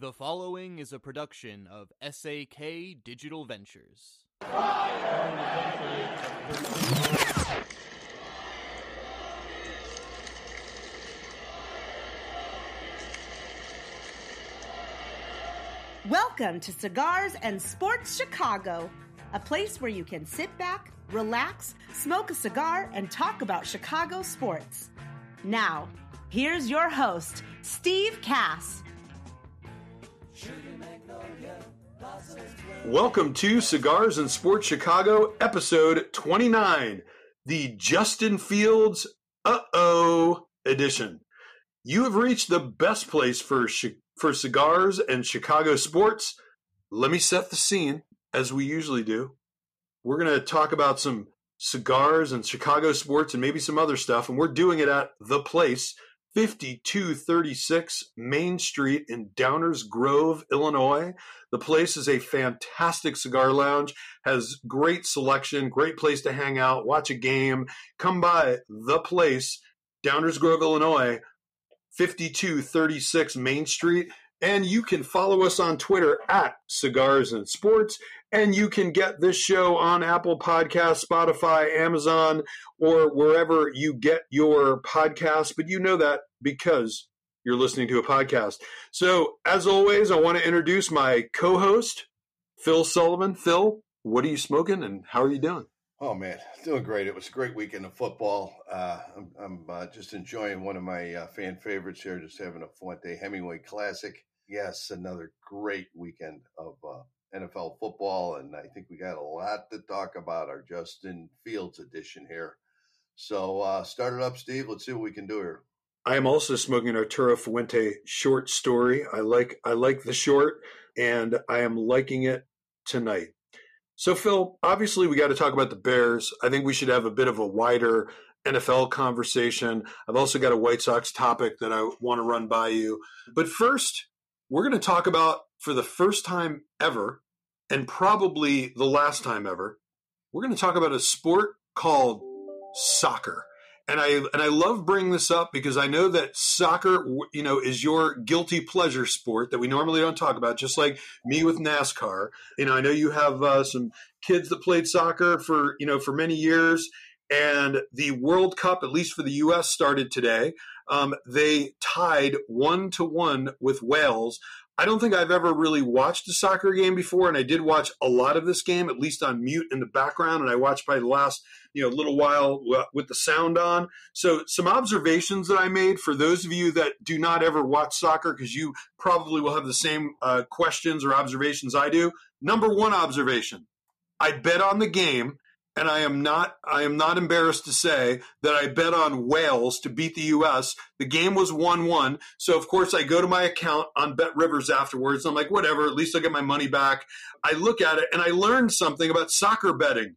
The following is a production of SAK Digital Ventures. Welcome to Cigars and Sports Chicago, a place where you can sit back, relax, smoke a cigar, and talk about Chicago sports. Now, here's your host, Steve Kass. Welcome to Cigars and Sports Chicago, episode 29, the Justin Fields Uh Oh edition. You have reached the best place for for cigars and Chicago sports. Let me set the scene as we usually do. We're going to talk about some cigars and Chicago sports and maybe some other stuff, and we're doing it at the place 5236 Main Street in Downers Grove, Illinois. The place is a fantastic cigar lounge, has great selection, great place to hang out, watch a game. Come by the place, Downers Grove, Illinois, 5236 Main Street. And you can follow us on Twitter at Cigars and Sports. And you can get this show on Apple Podcasts, Spotify, Amazon, or wherever you get your podcasts. But you know that because you're listening to a podcast. So, as always, I want to introduce my co host, Phil Sullivan. Phil, what are you smoking and how are you doing? Oh man, doing great. It was a great weekend of football. Uh, I'm, I'm uh, just enjoying one of my uh, fan favorites here, just having a Fuente Hemingway Classic. Yes, another great weekend of uh, NFL football, and I think we got a lot to talk about our Justin Fields edition here. So uh, start it up, Steve. Let's see what we can do here. I am also smoking Arturo Fuente short story. I like I like the short, and I am liking it tonight. So, Phil, obviously, we got to talk about the Bears. I think we should have a bit of a wider NFL conversation. I've also got a White Sox topic that I want to run by you. But first, we're going to talk about, for the first time ever, and probably the last time ever, we're going to talk about a sport called soccer. And I and I love bringing this up because I know that soccer, you know, is your guilty pleasure sport that we normally don't talk about. Just like me with NASCAR, you know, I know you have uh, some kids that played soccer for you know for many years, and the World Cup, at least for the U.S., started today. Um, they tied one to one with Wales. I don't think I've ever really watched a soccer game before, and I did watch a lot of this game, at least on mute in the background, and I watched probably the last you know little while with the sound on. So some observations that I made for those of you that do not ever watch soccer, because you probably will have the same uh, questions or observations I do. Number one observation: I bet on the game and I am not I am not embarrassed to say that I bet on Wales to beat the US. The game was 1-1. So of course I go to my account on Bet Rivers afterwards. I'm like whatever, at least I'll get my money back. I look at it and I learned something about soccer betting.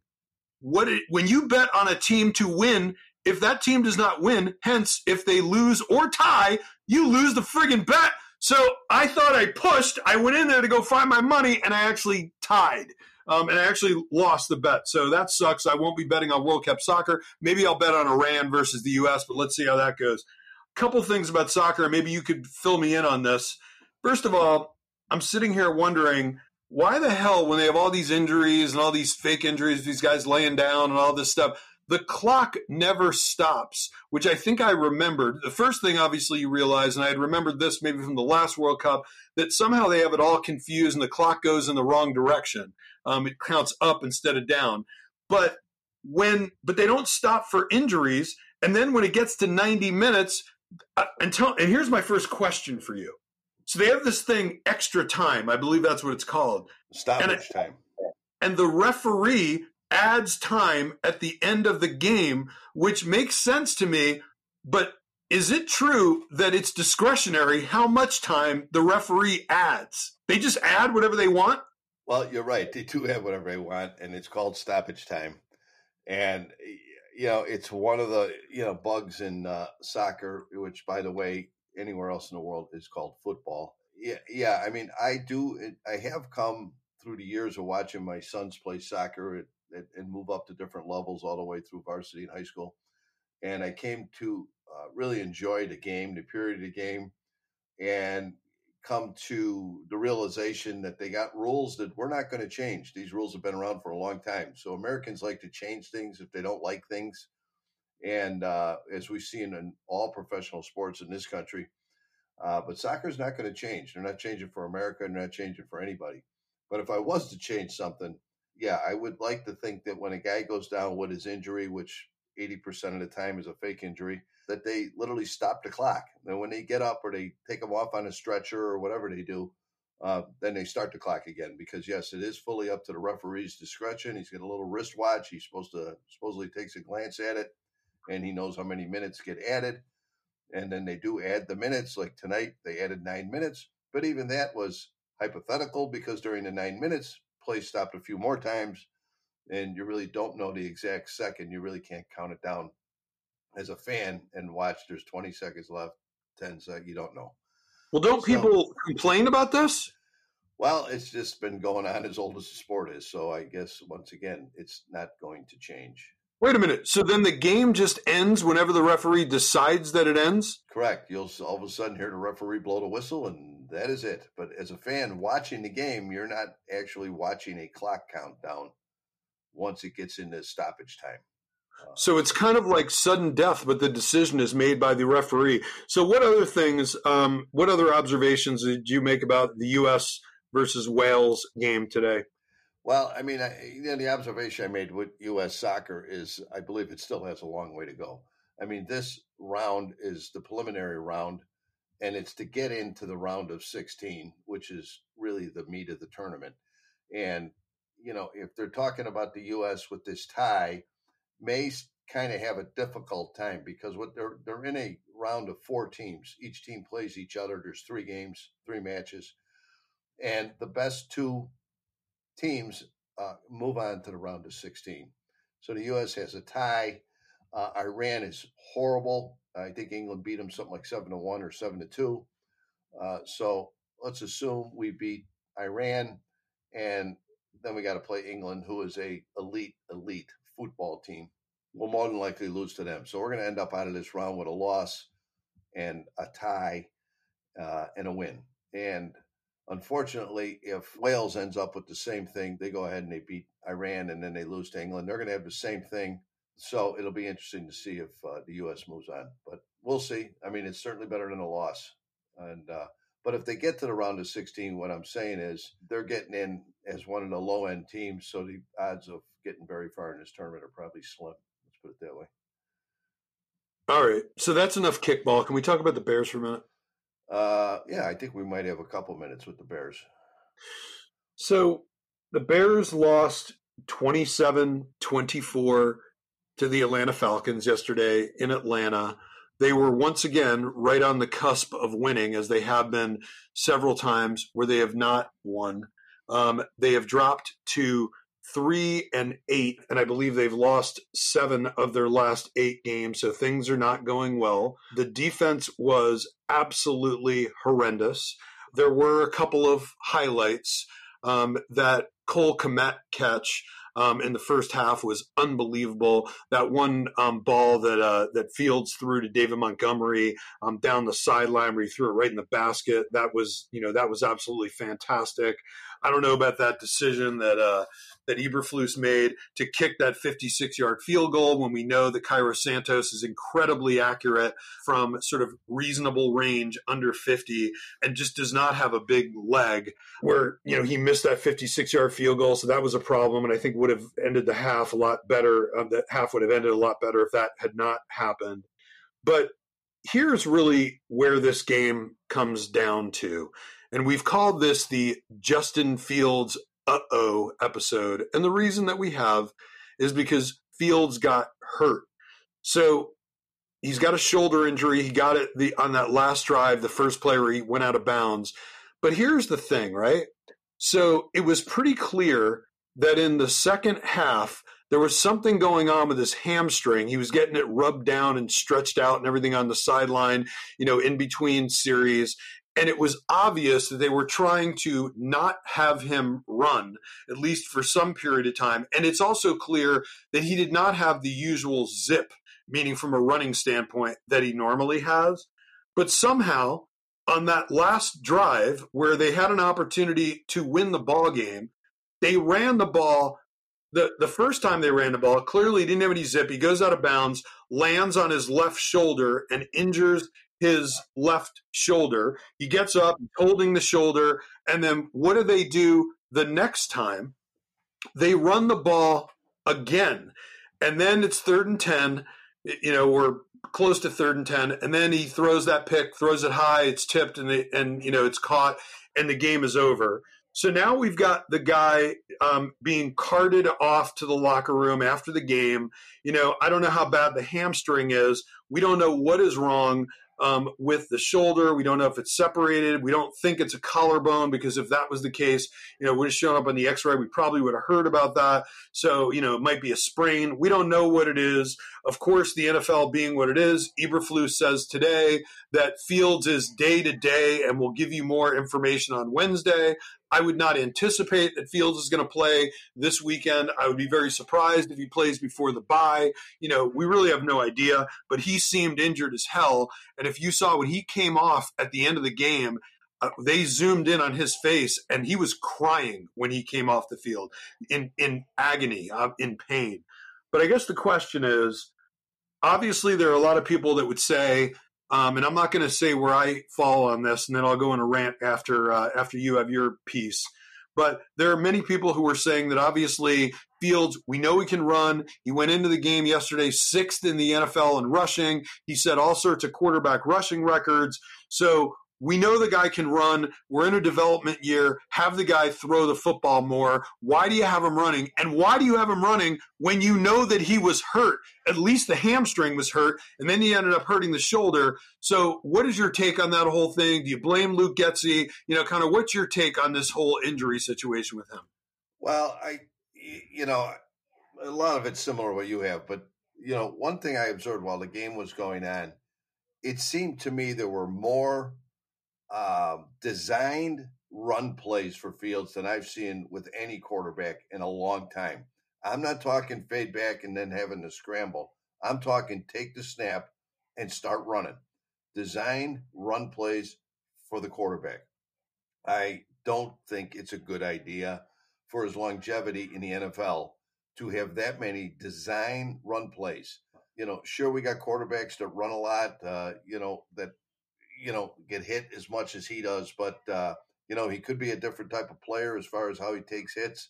What it, when you bet on a team to win, if that team does not win, hence if they lose or tie, you lose the friggin' bet. So I thought I pushed. I went in there to go find my money and I actually tied. Um, and I actually lost the bet. So that sucks. I won't be betting on World Cup soccer. Maybe I'll bet on Iran versus the U.S., but let's see how that goes. A couple things about soccer. Maybe you could fill me in on this. First of all, I'm sitting here wondering why the hell, when they have all these injuries and all these fake injuries, these guys laying down and all this stuff, the clock never stops, which I think I remembered. The first thing, obviously, you realize, and I had remembered this maybe from the last World Cup, that somehow they have it all confused and the clock goes in the wrong direction. Um, it counts up instead of down. But when, but they don't stop for injuries. And then when it gets to 90 minutes, uh, until, and here's my first question for you. So they have this thing, extra time. I believe that's what it's called. Stoppage and it, time. And the referee adds time at the end of the game, which makes sense to me. But is it true that it's discretionary how much time the referee adds? They just add whatever they want? Well, you're right. They do have whatever they want, and it's called stoppage time. And, you know, it's one of the, you know, bugs in uh, soccer, which, by the way, anywhere else in the world is called football. Yeah, yeah. I mean, I do. I have come through the years of watching my sons play soccer and move up to different levels all the way through varsity and high school. And I came to uh, really enjoy the game, the period of the game, and come to the realization that they got rules that we're not going to change. These rules have been around for a long time. So Americans like to change things if they don't like things. And uh, as we've seen in all professional sports in this country, uh, but soccer is not going to change. They're not changing for America. They're not changing for anybody. But if I was to change something, yeah, I would like to think that when a guy goes down with his injury, which 80% of the time is a fake injury, that they literally stop the clock. And when they get up or they take them off on a stretcher or whatever they do, uh, then they start the clock again. Because yes, it is fully up to the referee's discretion. He's got a little wristwatch. He's supposed to supposedly takes a glance at it, and he knows how many minutes get added. And then they do add the minutes. Like tonight, they added nine minutes, but even that was hypothetical because during the nine minutes, play stopped a few more times, and you really don't know the exact second. You really can't count it down as a fan and watch. There's 20 seconds left, 10 seconds. You don't know. Well, don't so, people complain about this? Well, it's just been going on as old as the sport is. So I guess once again, it's not going to change. Wait a minute. So then the game just ends whenever the referee decides that it ends? Correct. You'll all of a sudden hear the referee blow the whistle, and that is it. But as a fan watching the game, you're not actually watching a clock countdown once it gets into stoppage time. So it's kind of like sudden death, but the decision is made by the referee. So, what other things, um, what other observations did you make about the U.S. versus Wales game today? Well, I mean, I, you know, the observation I made with U.S. soccer is I believe it still has a long way to go. I mean, this round is the preliminary round, and it's to get into the round of 16, which is really the meat of the tournament. And, you know, if they're talking about the U.S. with this tie, may kind of have a difficult time because what they're they're in a round of four teams. Each team plays each other. There's three games, three matches, and the best two teams uh, move on to the round of 16. So the U.S. has a tie. Uh, Iran is horrible. I think England beat them something like seven to one or seven to two. Uh, so let's assume we beat Iran, and then we got to play England, who is a elite elite football team, will more than likely lose to them. So we're going to end up out of this round with a loss and a tie uh, and a win. And unfortunately, if Wales ends up with the same thing, they go ahead and they beat Iran and then they lose to England. They're going to have the same thing. So it'll be interesting to see if uh, the U.S. moves on. But we'll see. I mean, it's certainly better than a loss. And uh, but if they get to the round of 16, what I'm saying is they're getting in as one of the low end teams. So the odds of getting very far in this tournament are probably slim. Let's put it that way. All right. So that's enough kickball. Can we talk about the Bears for a minute? Uh, yeah, I think we might have a couple minutes with the Bears. So the Bears lost 27 24 to the Atlanta Falcons yesterday in Atlanta. They were once again right on the cusp of winning, as they have been several times where they have not won. Um, they have dropped to three and eight, and I believe they've lost seven of their last eight games. So things are not going well. The defense was absolutely horrendous. There were a couple of highlights. Um, that Cole Kmet catch um, in the first half was unbelievable. That one um, ball that uh, that Fields threw to David Montgomery um, down the sideline where he threw it right in the basket. That was you know that was absolutely fantastic. I don't know about that decision that uh, that Eberflus made to kick that 56 yard field goal when we know that Cairo Santos is incredibly accurate from sort of reasonable range under 50 and just does not have a big leg where, you know, he missed that 56 yard field goal. So that was a problem. And I think would have ended the half a lot better. Um, that half would have ended a lot better if that had not happened. But here's really where this game comes down to. And we've called this the Justin Fields uh oh episode. And the reason that we have is because Fields got hurt. So he's got a shoulder injury. He got it the on that last drive, the first play where he went out of bounds. But here's the thing, right? So it was pretty clear that in the second half, there was something going on with his hamstring. He was getting it rubbed down and stretched out and everything on the sideline, you know, in between series. And it was obvious that they were trying to not have him run, at least for some period of time. And it's also clear that he did not have the usual zip, meaning from a running standpoint, that he normally has. But somehow on that last drive where they had an opportunity to win the ball game, they ran the ball. The, the first time they ran the ball, clearly he didn't have any zip. He goes out of bounds, lands on his left shoulder, and injures his left shoulder. He gets up, holding the shoulder, and then what do they do the next time? They run the ball again. And then it's third and 10. You know, we're close to third and 10. And then he throws that pick, throws it high, it's tipped, and, they, and you know, it's caught, and the game is over. So now we've got the guy um, being carted off to the locker room after the game. You know, I don't know how bad the hamstring is. We don't know what is wrong um, with the shoulder. We don't know if it's separated. We don't think it's a collarbone because if that was the case, you know, it would have shown up on the X-ray. We probably would have heard about that. So you know, it might be a sprain. We don't know what it is. Of course, the NFL being what it is, Eberflus says today that Fields is day to day and will give you more information on Wednesday. I would not anticipate that Fields is going to play this weekend. I would be very surprised if he plays before the bye. You know, we really have no idea, but he seemed injured as hell. And if you saw when he came off at the end of the game, uh, they zoomed in on his face and he was crying when he came off the field in in agony, uh, in pain. But I guess the question is obviously there are a lot of people that would say um, and I'm not going to say where I fall on this, and then I'll go in a rant after uh, after you have your piece. But there are many people who are saying that obviously Fields, we know he can run. He went into the game yesterday sixth in the NFL in rushing. He set all sorts of quarterback rushing records. So we know the guy can run. We're in a development year. Have the guy throw the football more. Why do you have him running? And why do you have him running when you know that he was hurt? At least the hamstring was hurt, and then he ended up hurting the shoulder. So, what is your take on that whole thing? Do you blame Luke Getsy? You know, kind of what's your take on this whole injury situation with him? Well, I, you know, a lot of it's similar to what you have, but you know, one thing I observed while the game was going on, it seemed to me there were more um, designed run plays for Fields than I've seen with any quarterback in a long time. I'm not talking fade back and then having to scramble. I'm talking take the snap and start running. Design run plays for the quarterback. I don't think it's a good idea for his longevity in the NFL to have that many design run plays. You know, sure we got quarterbacks that run a lot. Uh, you know that you know, get hit as much as he does, but uh, you know, he could be a different type of player as far as how he takes hits.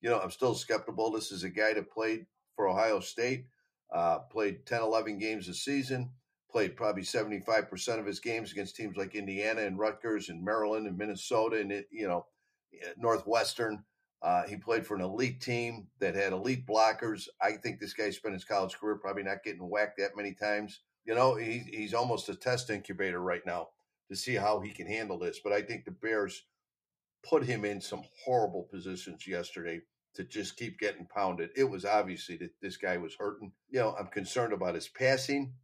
You know, I'm still skeptical. This is a guy that played for Ohio State, uh, played 10, 11 games a season, played probably 75% of his games against teams like Indiana and Rutgers and Maryland and Minnesota and, you know, eh, Northwestern. Uh, he played for an elite team that had elite blockers. I think this guy spent his college career probably not getting whacked that many times you know, he, he's almost a test incubator right now to see how he can handle this. But I think the Bears put him in some horrible positions yesterday to just keep getting pounded. It was obviously that this guy was hurting. You know, I'm concerned about his passing.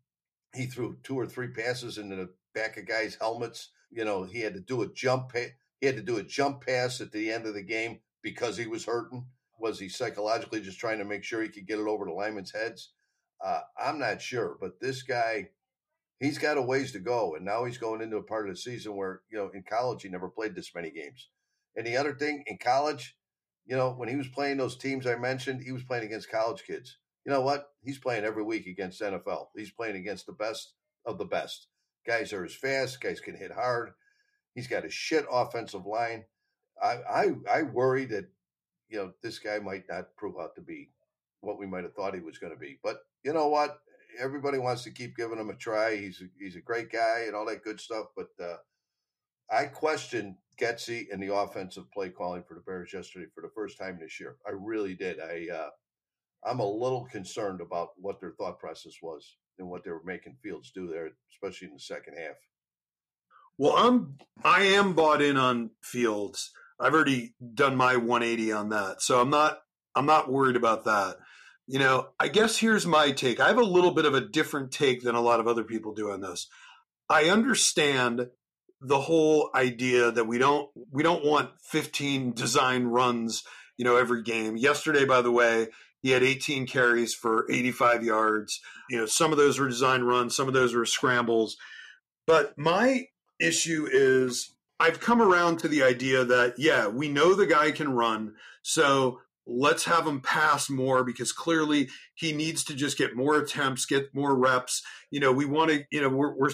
He threw two or three passes into the back of guys' helmets. You know, he had to do a jump. He had to do a jump pass at the end of the game because he was hurting. Was he psychologically just trying to make sure he could get it over the linemen's heads? Uh, I'm not sure, but this guy, he's got a ways to go, and now he's going into a part of the season where you know in college he never played this many games. And the other thing in college, you know, when he was playing those teams I mentioned, he was playing against college kids. You know what? He's playing every week against NFL. He's playing against the best of the best. Guys are as fast. Guys can hit hard. He's got a shit offensive line. I I, I worry that you know this guy might not prove out to be what we might have thought he was going to be. But you know what? Everybody wants to keep giving him a try. He's a, he's a great guy and all that good stuff. But uh, I question Getsy and the offensive play calling for the Bears yesterday for the first time this year. I really did. I uh, I'm a little concerned about what their thought process was and what they were making Fields do there, especially in the second half. Well, I'm I am bought in on Fields. I've already done my 180 on that, so I'm not I'm not worried about that. You know, I guess here's my take. I have a little bit of a different take than a lot of other people do on this. I understand the whole idea that we don't we don't want 15 design runs, you know, every game. Yesterday, by the way, he had 18 carries for 85 yards. You know, some of those were design runs, some of those were scrambles. But my issue is I've come around to the idea that, yeah, we know the guy can run. So let's have him pass more because clearly he needs to just get more attempts, get more reps. You know, we want to, you know, we're, we're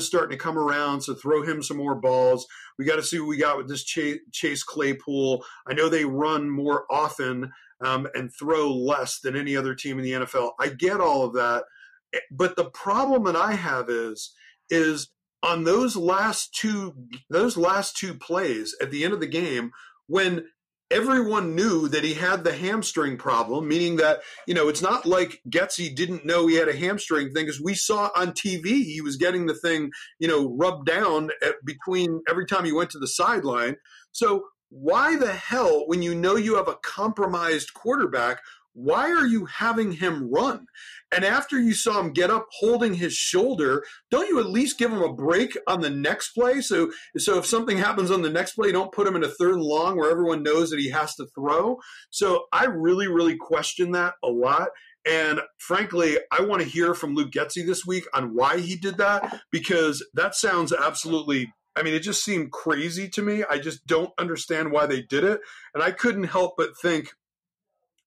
starting to come around, so throw him some more balls. We got to see what we got with this Chase, Chase Claypool. I know they run more often um, and throw less than any other team in the NFL. I get all of that, eh, but the problem that I have is is on those last two those last two plays at the end of the game when everyone knew that he had the hamstring problem, meaning that, you know, it's not like Getsy didn't know he had a hamstring thing because we saw on TV he was getting the thing, you know, rubbed down at, between every time he went to the sideline. So why the hell, when you know you have a compromised quarterback, why are you having him run? And after you saw him get up holding his shoulder, don't you at least give him a break on the next play? So, so if something happens on the next play, don't put him in a third and long where everyone knows that he has to throw. So I really, really question that a lot. And frankly, I want to hear from Luke Getsy this week on why he did that because that sounds absolutely I mean, it just seemed crazy to me. I just don't understand why they did it. And I couldn't help but think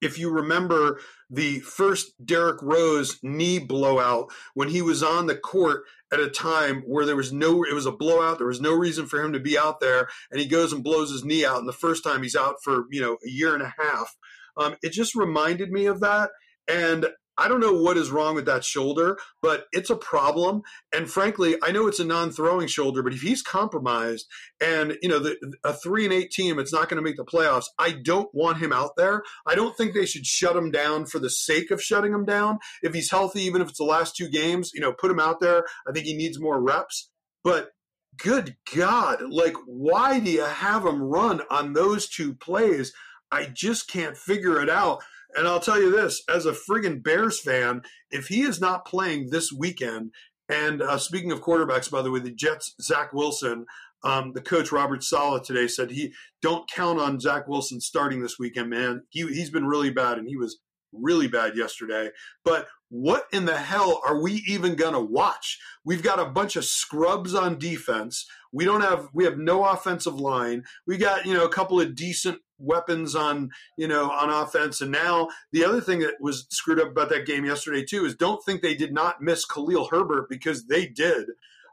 if you remember the first Derrick Rose knee blowout when he was on the court at a time where there was no it was a blowout. There was no reason for him to be out there and he goes and blows his knee out. And the first time he's out for you know a year and a half. Um, it just reminded me of that. And I don't know what is wrong with that shoulder, but it's a problem. And frankly, I know it's a non-throwing shoulder, but if he's compromised and you know the, a three and eight team, it's not going to make the playoffs. I don't want him out there. I don't think they should shut him down for the sake of shutting him down. If he's healthy, even if it's the last two games, you know, put him out there. I think he needs more reps. But good God, like why do you have him run on those two plays? I just can't figure it out. And I'll tell you this as a friggin' Bears fan, if he is not playing this weekend, and uh, speaking of quarterbacks, by the way, the Jets, Zach Wilson, um, the coach Robert Saleh today said he don't count on Zach Wilson starting this weekend, man. He, he's been really bad, and he was really bad yesterday. But what in the hell are we even going to watch? We've got a bunch of scrubs on defense. We don't have we have no offensive line. We got, you know, a couple of decent weapons on you know on offense. And now the other thing that was screwed up about that game yesterday too is don't think they did not miss Khalil Herbert because they did.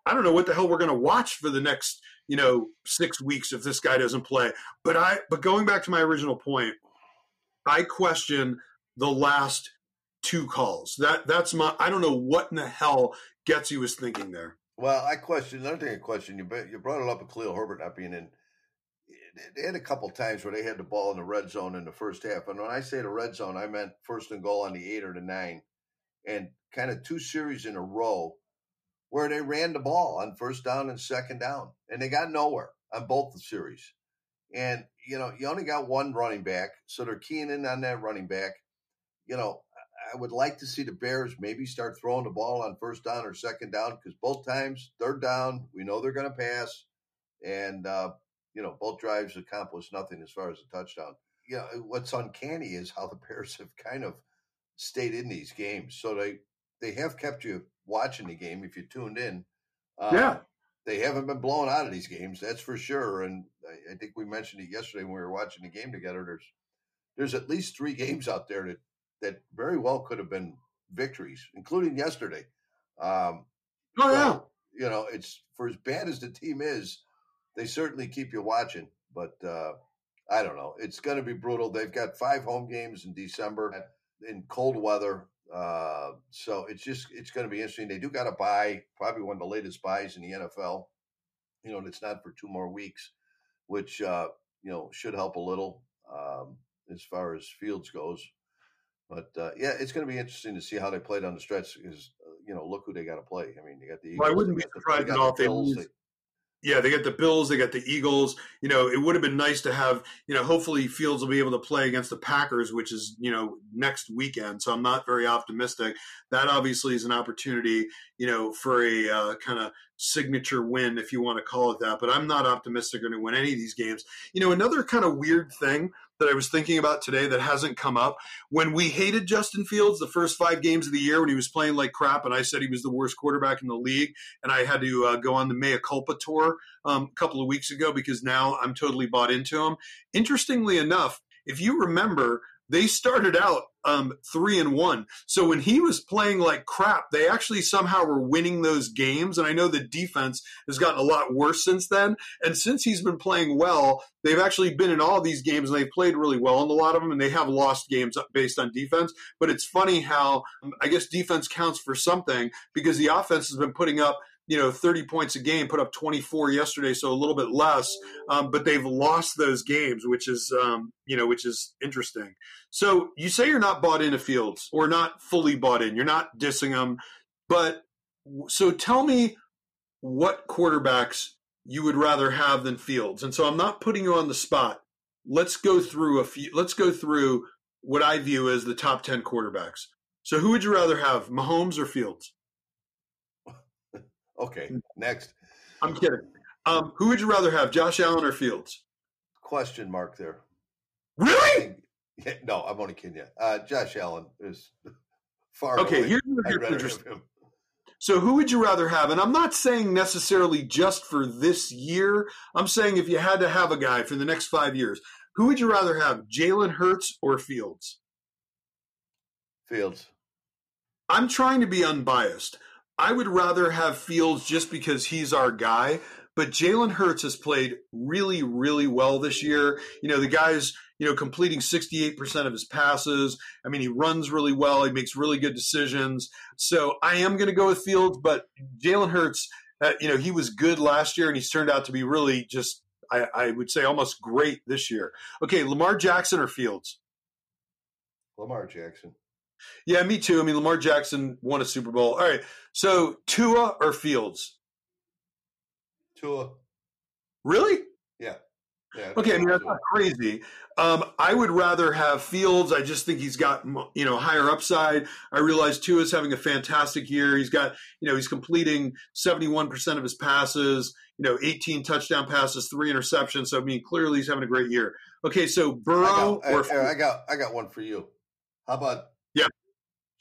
I don't know what the hell we're going to watch for the next you know six weeks if this guy doesn't play. But I but going back to my original point, I question the last two calls. That that's my I don't know what in the hell Getsy was thinking there. Well, I question another thing. I question you. You brought it up with Khalil Herbert not being in they had a couple times where they had the ball in the red zone in the first half. And when I say the red zone, I meant first and goal on the eight or the nine, and kind of two series in a row where they ran the ball on first down and second down, and they got nowhere on both the series. And you know, you only got one running back, so they're keying in on that running back. You know, I would like to see the Bears maybe start throwing the ball on first down or second down because both times third down, we know they're going to pass, and uh, you know, both drives accomplished nothing as far as a touchdown. You know, what's uncanny is how the Bears have kind of stayed in these games. So they they have kept you watching the game if you tuned in. Uh, yeah. They haven't been blown out of these games, that's for sure. And I, I, think we mentioned it yesterday when we were watching the game together. There's there's at least three games out there that that very well could have been victories, including yesterday. Um, oh yeah. you know, it's for as bad as the team is, they certainly keep you watching. But uh, I don't know. It's going to be brutal. They've got five home games in December in cold weather. Uh, so it's just it's going to be interesting. They do got to buy probably one of the latest buys in the NFL. You know, and it's not for two more weeks, which uh, you know should help a little um, as far as Fields goes. But uh, yeah, it's going to be interesting to see how they play down the stretch. Because uh, you know, look who they got to play. I mean, they got the. Eagles, well, I wouldn't be surprised at all if they lose. Yeah, they got the Bills, they got the Eagles. You know, it would have been nice to have, you know, hopefully Fields will be able to play against the Packers, which is, you know, next weekend. So I'm not very optimistic. That obviously is an opportunity, you know, for a uh, kind of signature win, if you want to call it that. But I'm not optimistic going to win any of these games. You know, another kind of weird thing that I was thinking about today that hasn't come up. When we hated Justin Fields the first five games of the year when he was playing like crap, and I said he was the worst quarterback in the league, and I had to uh, go on the mea culpa tour um, a couple of weeks ago because now I'm totally bought into him. Interestingly enough, if you remember, they started out um, three and one. So when he was playing like crap, they actually somehow were winning those games. And I know the defense has gotten a lot worse since then. And since he's been playing well, they've actually been in all these games and they've played really well in a lot of them. And they have lost games based on defense. But it's funny how um, I guess defense counts for something because the offense has been putting up you know 30 points a game put up 24 yesterday so a little bit less um, but they've lost those games which is um, you know which is interesting. So you say you're not bought into fields or not fully bought in you're not dissing them but so tell me what quarterbacks you would rather have than fields and so i'm not putting you on the spot. Let's go through a few let's go through what i view as the top 10 quarterbacks. So who would you rather have mahomes or fields Okay, next. I'm kidding. Um, who would you rather have, Josh Allen or Fields? Question mark there. Really? Yeah, no, I'm only kidding you. Uh, Josh Allen is far. Okay, away. here's I'd interesting. So, who would you rather have? And I'm not saying necessarily just for this year. I'm saying if you had to have a guy for the next five years, who would you rather have, Jalen Hurts or Fields? Fields. I'm trying to be unbiased. I would rather have Fields just because he's our guy. But Jalen Hurts has played really, really well this year. You know, the guy's, you know, completing 68% of his passes. I mean, he runs really well. He makes really good decisions. So I am going to go with Fields, but Jalen Hurts, uh, you know, he was good last year and he's turned out to be really just, I, I would say, almost great this year. Okay, Lamar Jackson or Fields? Lamar Jackson. Yeah, me too. I mean, Lamar Jackson won a Super Bowl. All right. So Tua or Fields? Tua. Really? Yeah. Yeah. Okay, I mean that's not crazy. Um, I would rather have Fields. I just think he's got you know higher upside. I realize Tua's having a fantastic year. He's got you know he's completing seventy one percent of his passes. You know, eighteen touchdown passes, three interceptions. So I mean, clearly he's having a great year. Okay, so Burrow I got, or I, I got I got one for you. How about.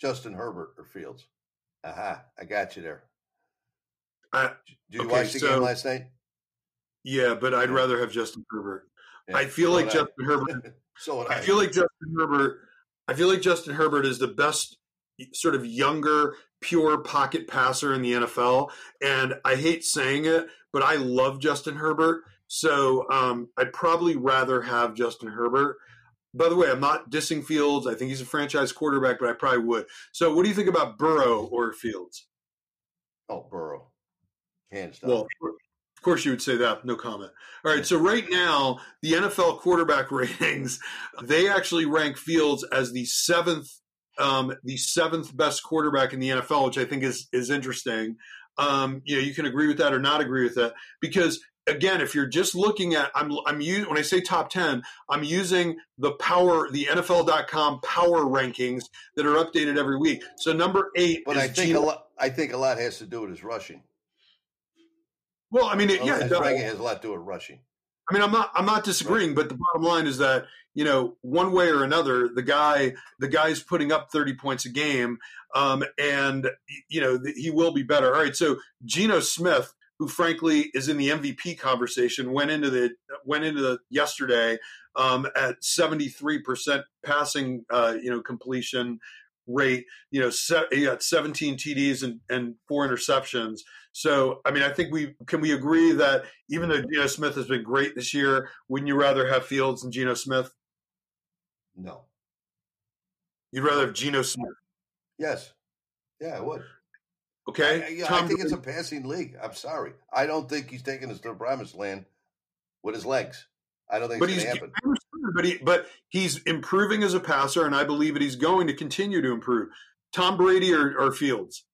Justin Herbert or Fields? Aha, I got you there. Uh, Did you okay, watch the so- game last night? yeah, but I'd rather have Justin Herbert. Yeah, I feel so like would I. Justin Herbert so would I feel like Justin Herbert. I feel like Justin Herbert is the best sort of younger, pure pocket passer in the NFL. And I hate saying it, but I love Justin Herbert. So um, I'd probably rather have Justin Herbert. By the way, I'm not dissing Fields. I think he's a franchise quarterback, but I probably would. So what do you think about Burrow or Fields? oh Burrow, hands down. Well, of course you would say that. No comment. All right. So right now, the NFL quarterback ratings, they actually rank Fields as the seventh, um, the seventh best quarterback in the NFL, which I think is is interesting. Um, you know, you can agree with that or not agree with that because again, if you're just looking at, I'm I'm using when I say top ten, I'm using the power, the NFL.com power rankings that are updated every week. So number eight but is I think Geno- a lot. I think a lot has to do with his rushing. well, I mean, it, yeah, it has a lot to do with rushing. I mean, I'm not I'm not disagreeing, but the bottom line is that you know one way or another, the guy the guy's putting up 30 points a game, um, and you know th- he will be better. All right, so Geno Smith, who frankly is in the MVP conversation, went into the went into the yesterday um, at 73 percent passing, uh, you know, completion rate. You know, se- he got 17 TDs and, and four interceptions. So, I mean, I think we can we agree that even though Geno Smith has been great this year, wouldn't you rather have Fields and Geno Smith? No. You'd rather have Geno Smith, Yes. Yeah, I would. Okay? I, yeah, I think it's a passing league. I'm sorry. I don't think he's taking us to the promised land with his legs. I don't think but it's he's going to happen. But he but he's improving as a passer, and I believe that he's going to continue to improve. Tom Brady or, or Fields?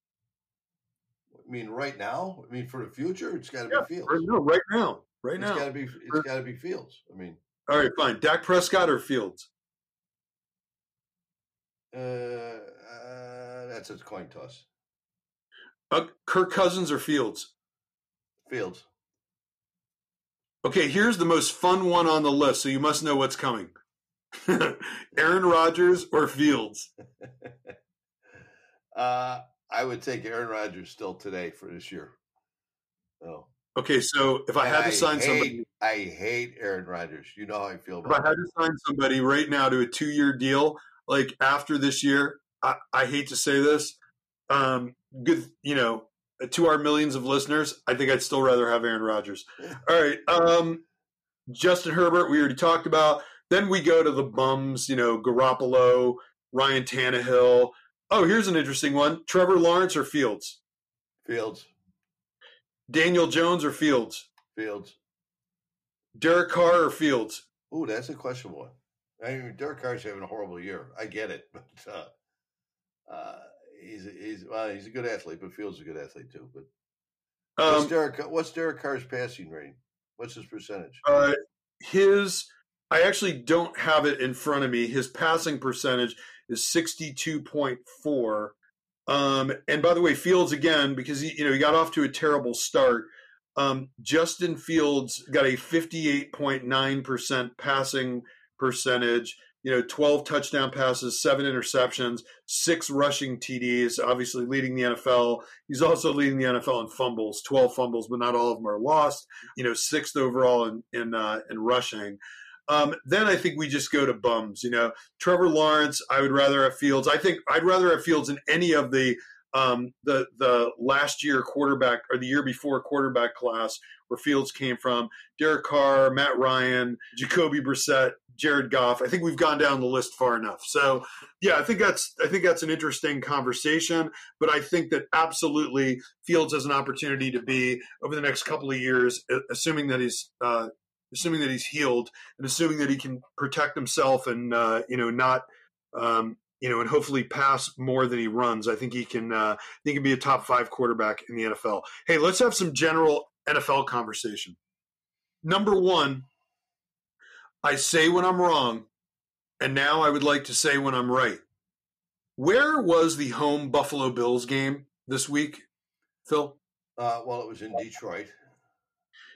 I mean, right now. I mean, for the future, it's got to Yeah, be Fields. Right, no, right now, right It's now. got to be. It's got to be Fields. I mean, All right, fine. Dak Prescott or Fields? uh, uh, that's a coin toss. Uh, Kirk Cousins or Fields? Fields. Okay, here's the most fun one on the list, so you must know what's coming. Aaron Rodgers or Fields? uh, I would take Aaron Rodgers still today for this year. Oh. Okay, so if I had to sign hate, somebody, I hate Aaron Rodgers. You know how I feel if about. I had to sign somebody right now to a two-year deal, like after this year, I, I hate to say this, um, good, you know, to our millions of listeners, I think I'd still rather have Aaron Rodgers. All right, um, Justin Herbert, we already talked about. Then we go to the bums, you know, Garoppolo, Ryan Tannehill. Oh, here's an interesting one: Trevor Lawrence or Fields? Fields. Daniel Jones or Fields? Fields. Derek Carr or Fields? Ooh, that's a questionable one. I mean, Derek Carr's having a horrible year. I get it, but uh, uh, he's he's well, he's a good athlete, but Fields is a good athlete too. But um, what's Derek? What's Derek Carr's passing rate? What's his percentage? Uh, his, I actually don't have it in front of me. His passing percentage is sixty-two point four. Um, and by the way, Fields again because he, you know, he got off to a terrible start. Um, Justin Fields got a fifty-eight point nine percent passing percentage. You know, twelve touchdown passes, seven interceptions, six rushing TDs. Obviously, leading the NFL. He's also leading the NFL in fumbles, twelve fumbles, but not all of them are lost. You know, sixth overall in in, uh, in rushing. Um, then I think we just go to bums. You know, Trevor Lawrence. I would rather have Fields. I think I'd rather have Fields in any of the um, the the last year quarterback or the year before quarterback class where Fields came from. Derek Carr, Matt Ryan, Jacoby Brissett, Jared Goff. I think we've gone down the list far enough. So yeah, I think that's I think that's an interesting conversation. But I think that absolutely Fields has an opportunity to be over the next couple of years, assuming that he's uh, assuming that he's healed and assuming that he can protect himself and uh, you know not um, you know and hopefully pass more than he runs. I think he can uh, he can be a top five quarterback in the NFL. Hey, let's have some general NFL conversation. Number one, I say when I'm wrong, and now I would like to say when I'm right. Where was the home Buffalo Bills game this week, Phil? Uh, well, it was in Detroit.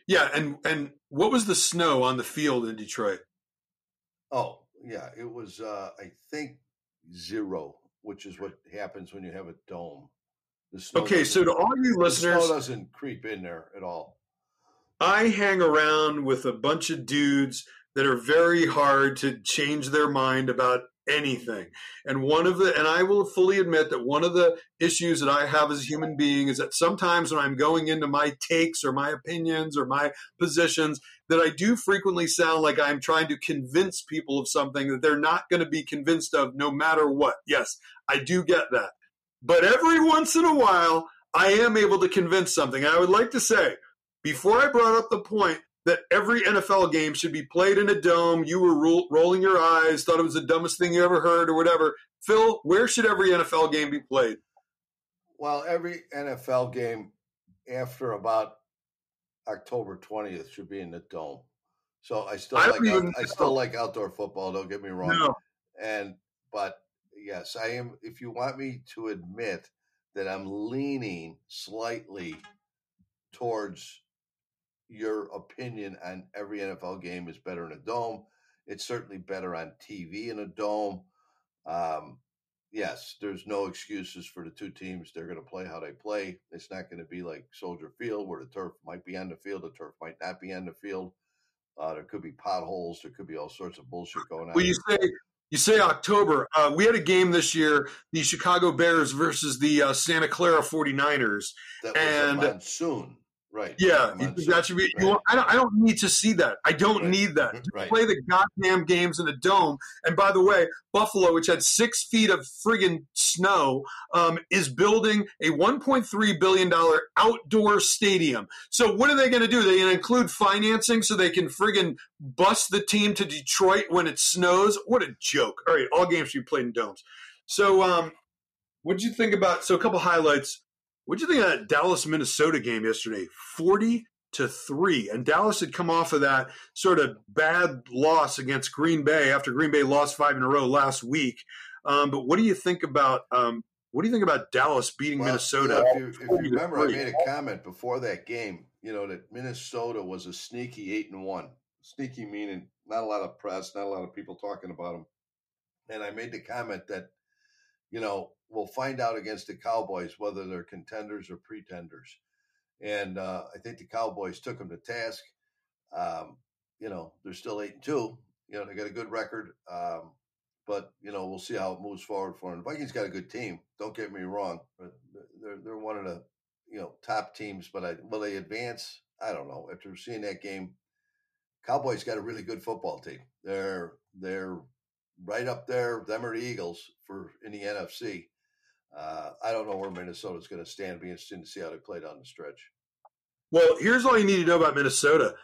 Yeah, and and what was the snow on the field in Detroit? Oh, yeah, it was. Uh, I think zero, which is what happens when you have a dome. okay, so to all you listeners, snow doesn't creep in there at all. I hang around with a bunch of dudes that are very hard to change their mind about anything. And one of the, and I will fully admit that one of the issues that I have as a human being is that sometimes when I'm going into my takes or my opinions or my positions, that I do frequently sound like I'm trying to convince people of something that they're not going to be convinced of no matter what. Yes, I do get that. But every once in a while, I am able to convince something. I would like to say, before I brought up the point that every NFL game should be played in a dome. You were ro- rolling your eyes, thought it was the dumbest thing you ever heard, or whatever. Phil, where should every NFL game be played? Well, every NFL game after about October twentieth should be in the dome. So I still I like out, I still like outdoor football. Don't get me wrong. No. And but yes, I am. If you want me to admit that I'm leaning slightly towards your opinion on every NFL game is better in a dome. It's certainly better on TV in a dome. Um, yes, there's no excuses for the two teams. They're going to play how they play. It's not going to be like Soldier Field where the turf might be on the field, the turf might not be on the field. Uh, there could be potholes. There could be all sorts of bullshit going on. Well, you say you say October. Uh, we had a game this year, the Chicago Bears versus the uh, Santa Clara 49ers. That was and a monsoon. Right. Yeah, that should be. Right. You know, I, don't, I don't need to see that. I don't right. need that. Just right. play the goddamn games in a dome. And by the way, Buffalo, which had six feet of friggin' snow, um, is building a 1.3 billion dollar outdoor stadium. So what are they going to do? They going to include financing so they can friggin' bust the team to Detroit when it snows? What a joke! All right, all games should be played in domes. So, um, what did you think about? So, a couple highlights. What do you think of that Dallas Minnesota game yesterday? 40 to 3. And Dallas had come off of that sort of bad loss against Green Bay after Green Bay lost five in a row last week. Um, but what do you think about um, what do you think about Dallas beating well, Minnesota? if, you, if you remember, I made a comment before that game. You know that Minnesota was a sneaky eight and one. Sneaky meaning not a lot of press, not a lot of people talking about them. And I made the comment that, you know, we'll find out against the Cowboys whether they're contenders or pretenders. And uh, I think the Cowboys took them to task. Um, you know, they're still eight and two. You know, they got a good record. Um, but you know, we'll see how it moves forward for them. The Vikings got a good team. Don't get me wrong, they're they're one of the you know top teams. But I will they advance? I don't know. After seeing that game, Cowboys got a really good football team. They're they're right up there. Them or the Eagles for in the NFC. Uh, I don't know where Minnesota's going to stand. Be interesting to see how they play down the stretch. Well, here's all you need to know about Minnesota.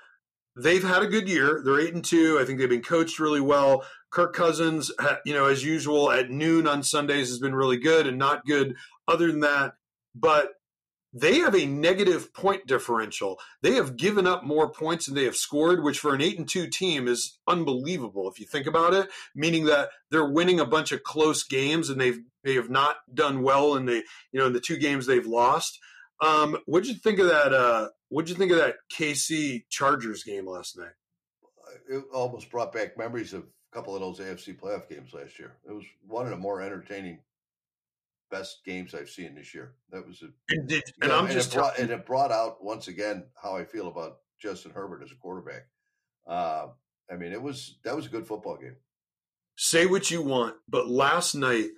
They've had a good year. They're eight and two. I think they've been coached really well. Kirk Cousins, you know, as usual at noon on Sundays has been really good and not good other than that. But they have a negative point differential. They have given up more points than they have scored, which for an eight and two team is unbelievable if you think about it. Meaning that they're winning a bunch of close games and they've they have not done well in the you know in the two games they've lost. Um, what'd you think of that? Uh, what'd you think of that KC Chargers game last night? It almost brought back memories of a couple of those AFC playoff games last year. It was one of the more entertaining best games I've seen this year. That was a, and, did, and know, I'm and just it brought, and it brought out once again how I feel about Justin Herbert as a quarterback. Uh, I mean, it was that was a good football game. Say what you want, but last night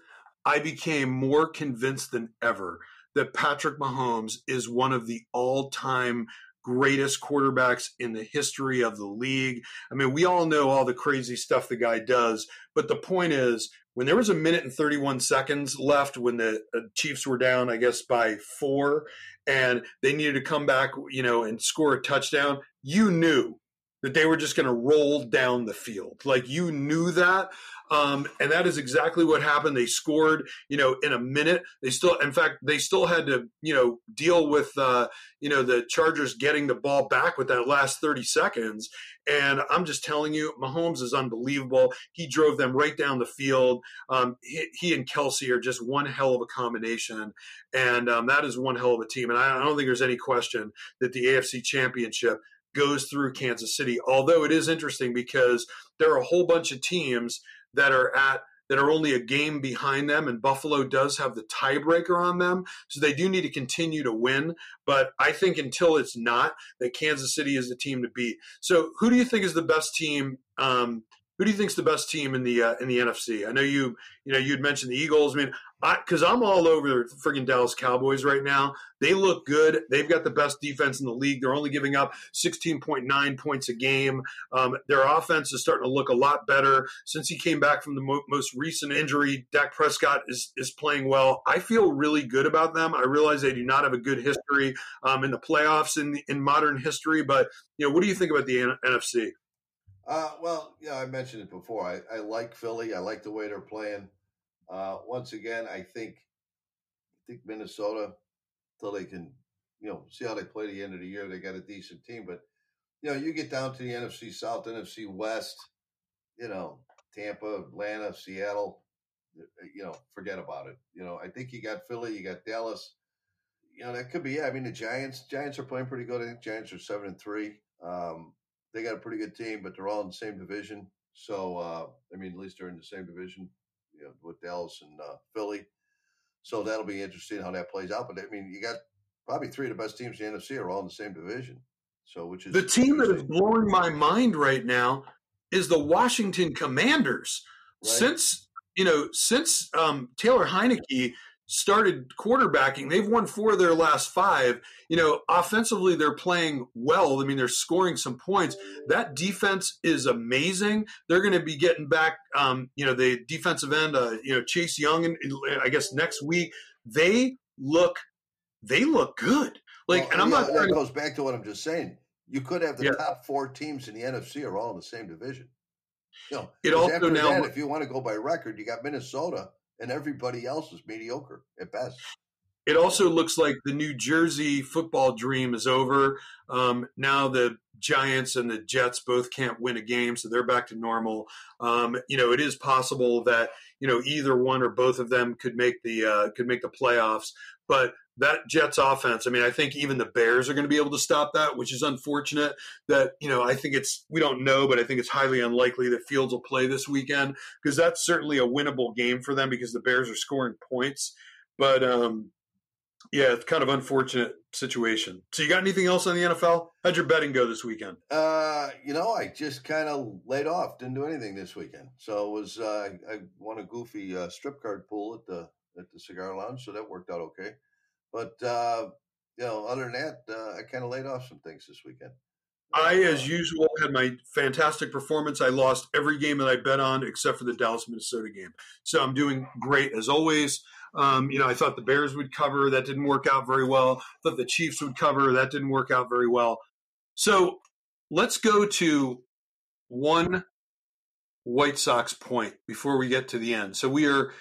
I became more convinced than ever that Patrick Mahomes is one of the all-time greatest quarterbacks in the history of the league. I mean, we all know all the crazy stuff the guy does, but the point is when there was a minute and 31 seconds left when the uh, Chiefs were down, I guess by four, and they needed to come back, you know, and score a touchdown, you knew that they were just going to roll down the field. Like you knew that. Um, and that is exactly what happened. They scored, you know, in a minute. They still, in fact, they still had to, you know, deal with, uh, you know, the Chargers getting the ball back with that last 30 seconds. And I'm just telling you, Mahomes is unbelievable. He drove them right down the field. Um, he, he, and Kelce are just one hell of a combination. And um, that is one hell of a team. And I, I don't think there's any question that the AFC championship goes through Kansas City. Although it is interesting because there are a whole bunch of teams that are at that are only a game behind them, and Buffalo does have the tiebreaker on them, so they do need to continue to win. But I think until it's not, that Kansas City is the team to beat. So, who do you think is the best team um, who do you think is the best team in the uh, in the NFC? I know you you know you'd mentioned the Eagles. I mean, because I'm all over the friggin' Dallas Cowboys right now. They look good. They've got the best defense in the league. They're only giving up 16.9 points a game. Um, their offense is starting to look a lot better since he came back from the mo- most recent injury. Dak Prescott is is playing well. I feel really good about them. I realize they do not have a good history um, in the playoffs in in modern history, but you know, what do you think about the N- NFC? Uh, well, yeah, I mentioned it before. I, I like Philly. I like the way they're playing. Uh, once again, I think I think Minnesota, till they can, you know, see how they play the end of the year, they got a decent team. But you know, you get down to the NFC South, NFC West, you know, Tampa, Atlanta, Seattle, you know, forget about it. You know, I think you got Philly, you got Dallas. You know, that could be. Yeah, I mean, the Giants. Giants are playing pretty good. I think Giants are seven and three. Um, they got a pretty good team, but they're all in the same division. So uh, I mean, at least they're in the same division, you know, with Dallas and uh, Philly. So that'll be interesting how that plays out. But I mean, you got probably three of the best teams in the NFC are all in the same division. So which is the team that is blowing my mind right now is the Washington Commanders. Right. Since you know, since um, Taylor Heinicke started quarterbacking. They've won four of their last five. You know, offensively, they're playing well. I mean, they're scoring some points. That defense is amazing. They're going to be getting back, um, you know, the defensive end, uh, you know, Chase Young, and I guess next week. They look, they look good. Like, well, and I'm yeah, not. That goes back to what I'm just saying. You could have the yeah. top four teams in the NFC are all in the same division. You know, it also now, that, if you want to go by record, you got Minnesota and everybody else is mediocre at best. It also looks like the New Jersey football dream is over. Um, now the Giants and the Jets both can't win a game, so they're back to normal. Um, you know, it is possible that you know either one or both of them could make the uh, could make the playoffs. But that Jets offense, I mean, I think even the Bears are going to be able to stop that, which is unfortunate. That, you know, I think it's, we don't know, but I think it's highly unlikely that Fields will play this weekend because that's certainly a winnable game for them because the Bears are scoring points. But, um, yeah, it's kind of unfortunate situation. So, you got anything else on the NFL? How'd your betting go this weekend? Uh, you know, I just kind of laid off, didn't do anything this weekend. So it was uh, I won a goofy uh, strip card pool at the at the cigar lounge, so that worked out okay. But uh, you know, other than that, uh, I kind of laid off some things this weekend. I, as usual, had my fantastic performance. I lost every game that I bet on except for the Dallas Minnesota game. So I'm doing great as always. Um, you know, I thought the Bears would cover. That didn't work out very well. thought the Chiefs would cover. That didn't work out very well. So let's go to one White Sox point before we get to the end. So we are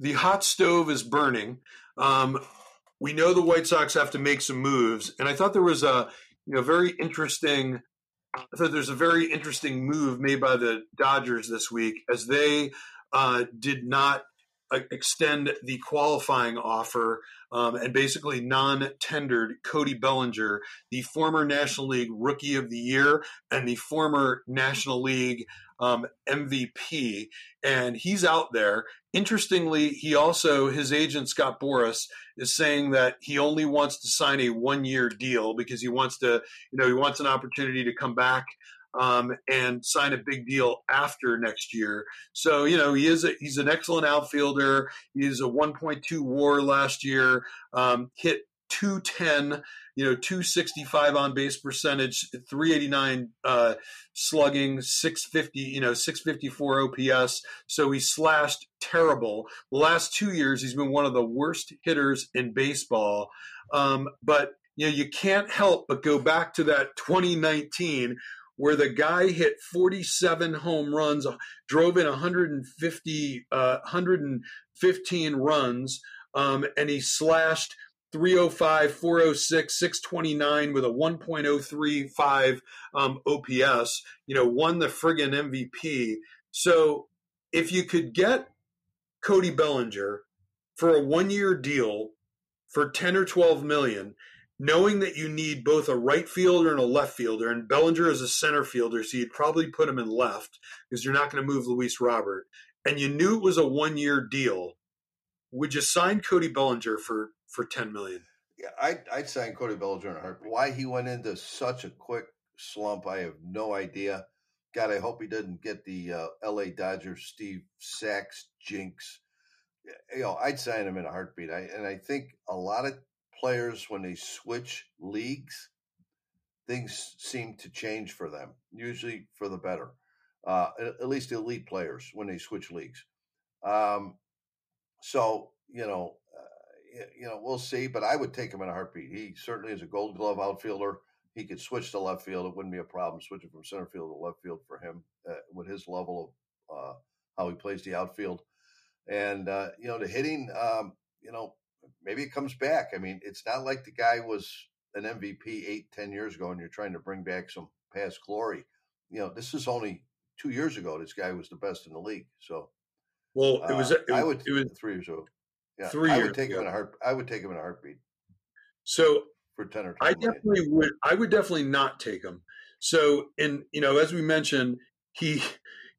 the hot stove is burning. Um, we know the White Sox have to make some moves, and I thought there was a you know very interesting. I thought there's a very interesting move made by the Dodgers this week as they uh, did not extend the qualifying offer um, and basically non-tendered Cody Bellinger, the former National League Rookie of the Year and the former National League um, MVP, and he's out there. Interestingly, he also his agent Scott Boras is saying that he only wants to sign a one-year deal because he wants to, you know, he wants an opportunity to come back um, and sign a big deal after next year. So you know he is a, he's an excellent outfielder. He's a 1.2 WAR last year. Um, hit 210 you know 265 on base percentage 389 uh, slugging 650 you know 654 ops so he slashed terrible the last two years he's been one of the worst hitters in baseball um, but you know you can't help but go back to that 2019 where the guy hit 47 home runs, drove in 150, uh, 115 runs, um, and he slashed 305, 406, 629 with a 1.035 um, OPS, you know, won the friggin' MVP. So if you could get Cody Bellinger for a one year deal for 10 or 12 million, knowing that you need both a right fielder and a left fielder, and Bellinger is a center fielder, so you'd probably put him in left because you're not going to move Luis Robert, and you knew it was a one year deal, would you sign Cody Bellinger for for ten million? Yeah, I'd, I'd sign Cody Bellinger in a heart. Why he went into such a quick slump, I have no idea. God, I hope he didn't get the uh, L.A. Dodgers Steve Sax jinx. You know, I'd sign him in a heartbeat. I, and I think a lot of players when they switch leagues, things seem to change for them, usually for the better. Uh, at least elite players when they switch leagues. Um, so you know, uh, you know, we'll see. But I would take him in a heartbeat. He certainly is a Gold Glove outfielder. He could switch to left field. It wouldn't be a problem switching from center field to left field for him uh, with his level of uh, how he plays the outfield. And uh, you know, the hitting, um, you know, maybe it comes back. I mean, it's not like the guy was an MVP eight, ten years ago, and you're trying to bring back some past glory. You know, this is only two years ago. This guy was the best in the league. So, well, it was. Uh, It, I would It was three years ago. Yeah, three I years would take ago. him in a heart. I would take him in a heartbeat so. for ten or I definitely would. I would definitely not take him. So, and you know, as we mentioned, he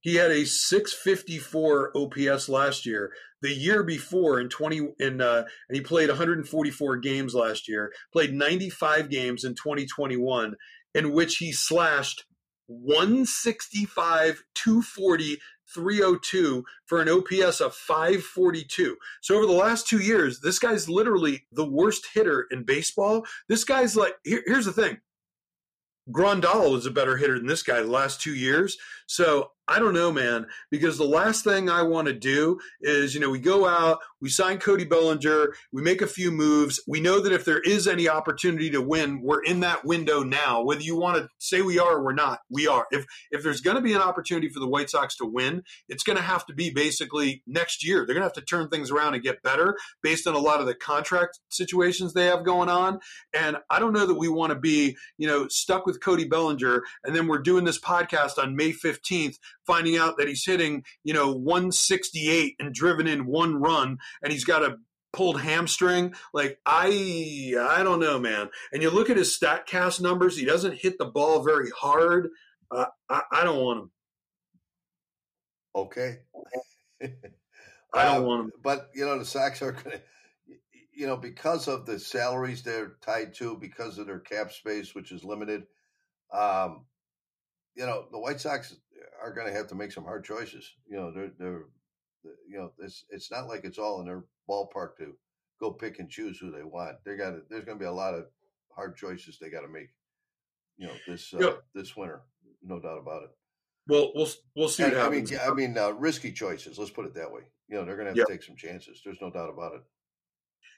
he had a 654 OPS last year. The year before, in 20, in uh, and he played 144 games last year. Played 95 games in 2021, in which he slashed 165, 240, 302 for an OPS of 542. So over the last two years, this guy's literally the worst hitter in baseball. This guy's like, here, here's the thing. Grandal is a better hitter than this guy the last two years. So I don't know, man, because the last thing I want to do is, you know, we go out, we sign Cody Bellinger, we make a few moves. We know that if there is any opportunity to win, we're in that window now. Whether you want to say we are or we're not, we are. If if there's going to be an opportunity for the White Sox to win, it's going to have to be basically next year. They're going to have to turn things around and get better based on a lot of the contract situations they have going on. And I don't know that we want to be, you know, stuck with Cody Bellinger and then we're doing this podcast on May 15th finding out that he's hitting, you know, 168 and driven in one run, and he's got a pulled hamstring. Like I, I don't know, man. And you look at his Statcast numbers; he doesn't hit the ball very hard. Uh, I, I don't want him. Okay. I don't um, want him. But you know, the Sox are going to, you know, because of the salaries they're tied to, because of their cap space, which is limited. Um, you know, the White Sox are going to have to make some hard choices. You know, they're they're, you know, it's it's not like it's all in their ballpark to go pick and choose who they want. They got there's going to be a lot of hard choices they got to make. You know, this uh, this winter, no doubt about it. Well, we'll we'll see. I mean, I mean, uh, risky choices. Let's put it that way. You know, they're going to have yep. to take some chances. There's no doubt about it.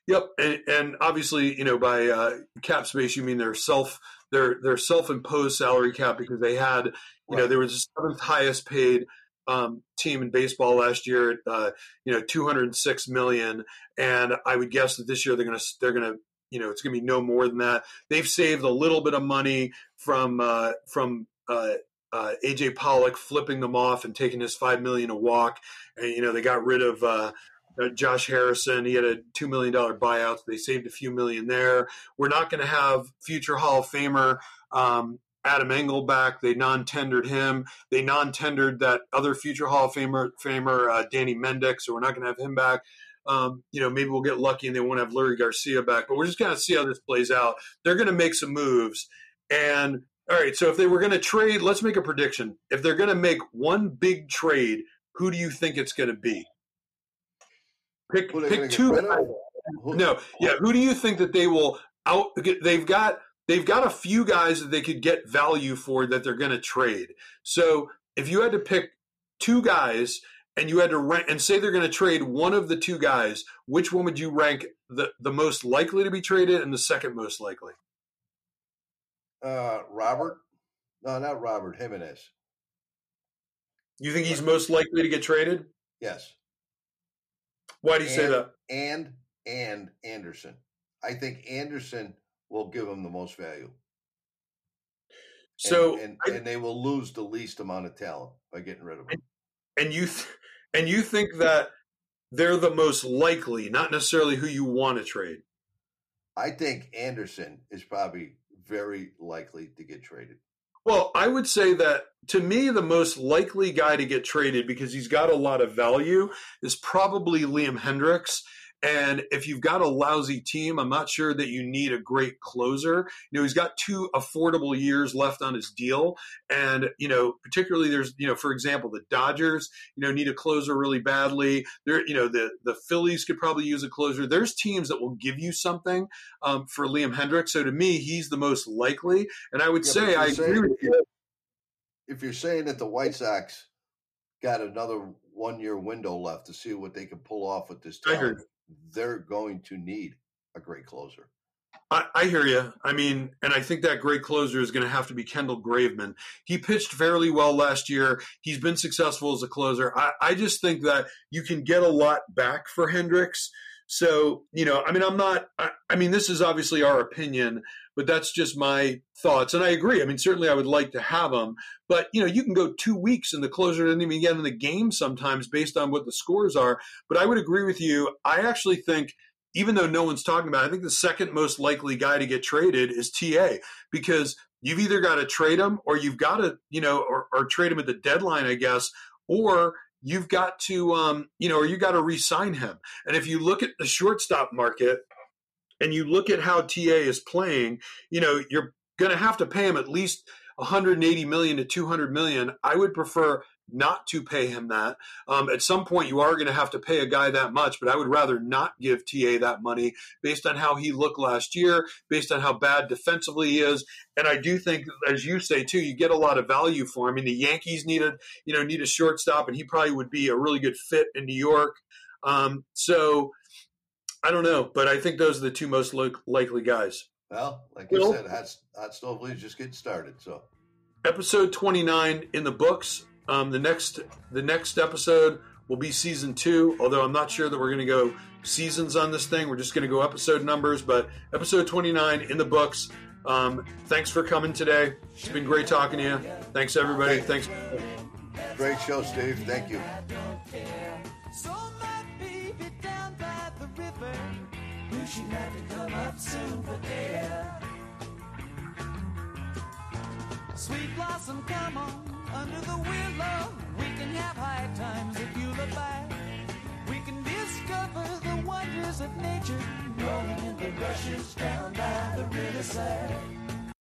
Yep, and, and obviously, you know, by uh, cap space, you mean their self their their self imposed salary cap because they had, you right. know, there was the seventh highest paid um, team in baseball last year, uh, you know, 206 million, and I would guess that this year they're going to they're going to you know it's going to be no more than that. They've saved a little bit of money from uh, from uh, uh, AJ Pollock flipping them off and taking his five million a walk. And you know they got rid of uh, uh, Josh Harrison. He had a two million dollar buyout. So they saved a few million there. We're not going to have future Hall of Famer um, Adam Engel back. They non-tendered him. They non-tendered that other future Hall of Famer, famer uh, Danny Mendick. So we're not going to have him back. Um, you know, maybe we'll get lucky and they won't have Leury Garcia back. But we're just going to see how this plays out. They're going to make some moves, and all right, so if they were going to trade, let's make a prediction. If they're going to make one big trade, who do you think it's going to be? Pick pick two. No, yeah. Who do you think that they will out? They've got they've got a few guys that they could get value for that they're going to trade. So if you had to pick two guys and you had to rank and say they're going to trade one of the two guys, which one would you rank the the most likely to be traded and the second most likely? Uh, Robert? No, not Robert. Jimenez. You think he's most likely to get traded? Yes. Why do you and, say that? And and Anderson. I think Anderson will give them the most value. So and and, I, and, they will lose the least amount of talent by getting rid of him. And you th- and you think that they're the most likely, not necessarily who you want to trade. I think Anderson is probably very likely to get traded. Well, I would say that to me, the most likely guy to get traded because he's got a lot of value is probably Liam Hendriks. And if you've got a lousy team, I'm not sure that you need a great closer. You know, he's got two affordable years left on his deal. And, you know, particularly there's, you know, for example, the Dodgers, you know, need a closer really badly. There, you know, the, the Phillies could probably use a closer. There's teams that will give you something um, for Liam Hendriks. So to me, he's the most likely. And I would yeah, say, I agree with you. If you're saying that the White Sox got another one year window left to see what they can pull off with this team they're going to need a great closer. I, I, hear you. I mean, and I think that great closer is going to have to be Kendall Graveman. He pitched fairly well last year. He's been successful as a closer. I, I just think that you can get a lot back for Hendriks. So, you know, I mean, I'm not, I, I mean, this is obviously our opinion, but that's just my thoughts. And I agree. I mean, certainly I would like to have him, but, you know, you can go two weeks and the closer doesn't even get in the game sometimes based on what the scores are. But I would agree with you. I actually think, even though no one's talking about it, I think the second most likely guy to get traded is TA because you've either got to trade him or you've got to, you know, or, or trade him at the deadline, I guess, or you've got to, um, you know, or you got to re-sign him. And if you look at the shortstop market and you look at how TA is playing, you know, you're going to have to pay him at least 180 million to 200 million. I would prefer not to pay him that. Um, at some point, you are going to have to pay a guy that much, but I would rather not give TA that money based on how he looked last year, based on how bad defensively he is. And I do think, as you say too, you get a lot of value for him. I mean, the Yankees need a you know need a shortstop, and he probably would be a really good fit in New York. Um, so I don't know, but I think those are the two most lo- likely guys. Well, like you well, said, hot, hot stove leads just getting started. So episode 29 in the books um, the next the next episode will be season two. Although I'm not sure that we're going to go seasons on this thing. We're just going to go episode numbers. But episode 29 in the books. Um, thanks for coming today. It's been great talking to you. Thanks everybody. Thanks. Great show, Steve. Thank you. River. Knew she'd have to come up soon for air. Sweet blossom, come on, under the willow. We can have high times if you look back. We can discover the wonders of nature, rolling in the rushes down by the riverside.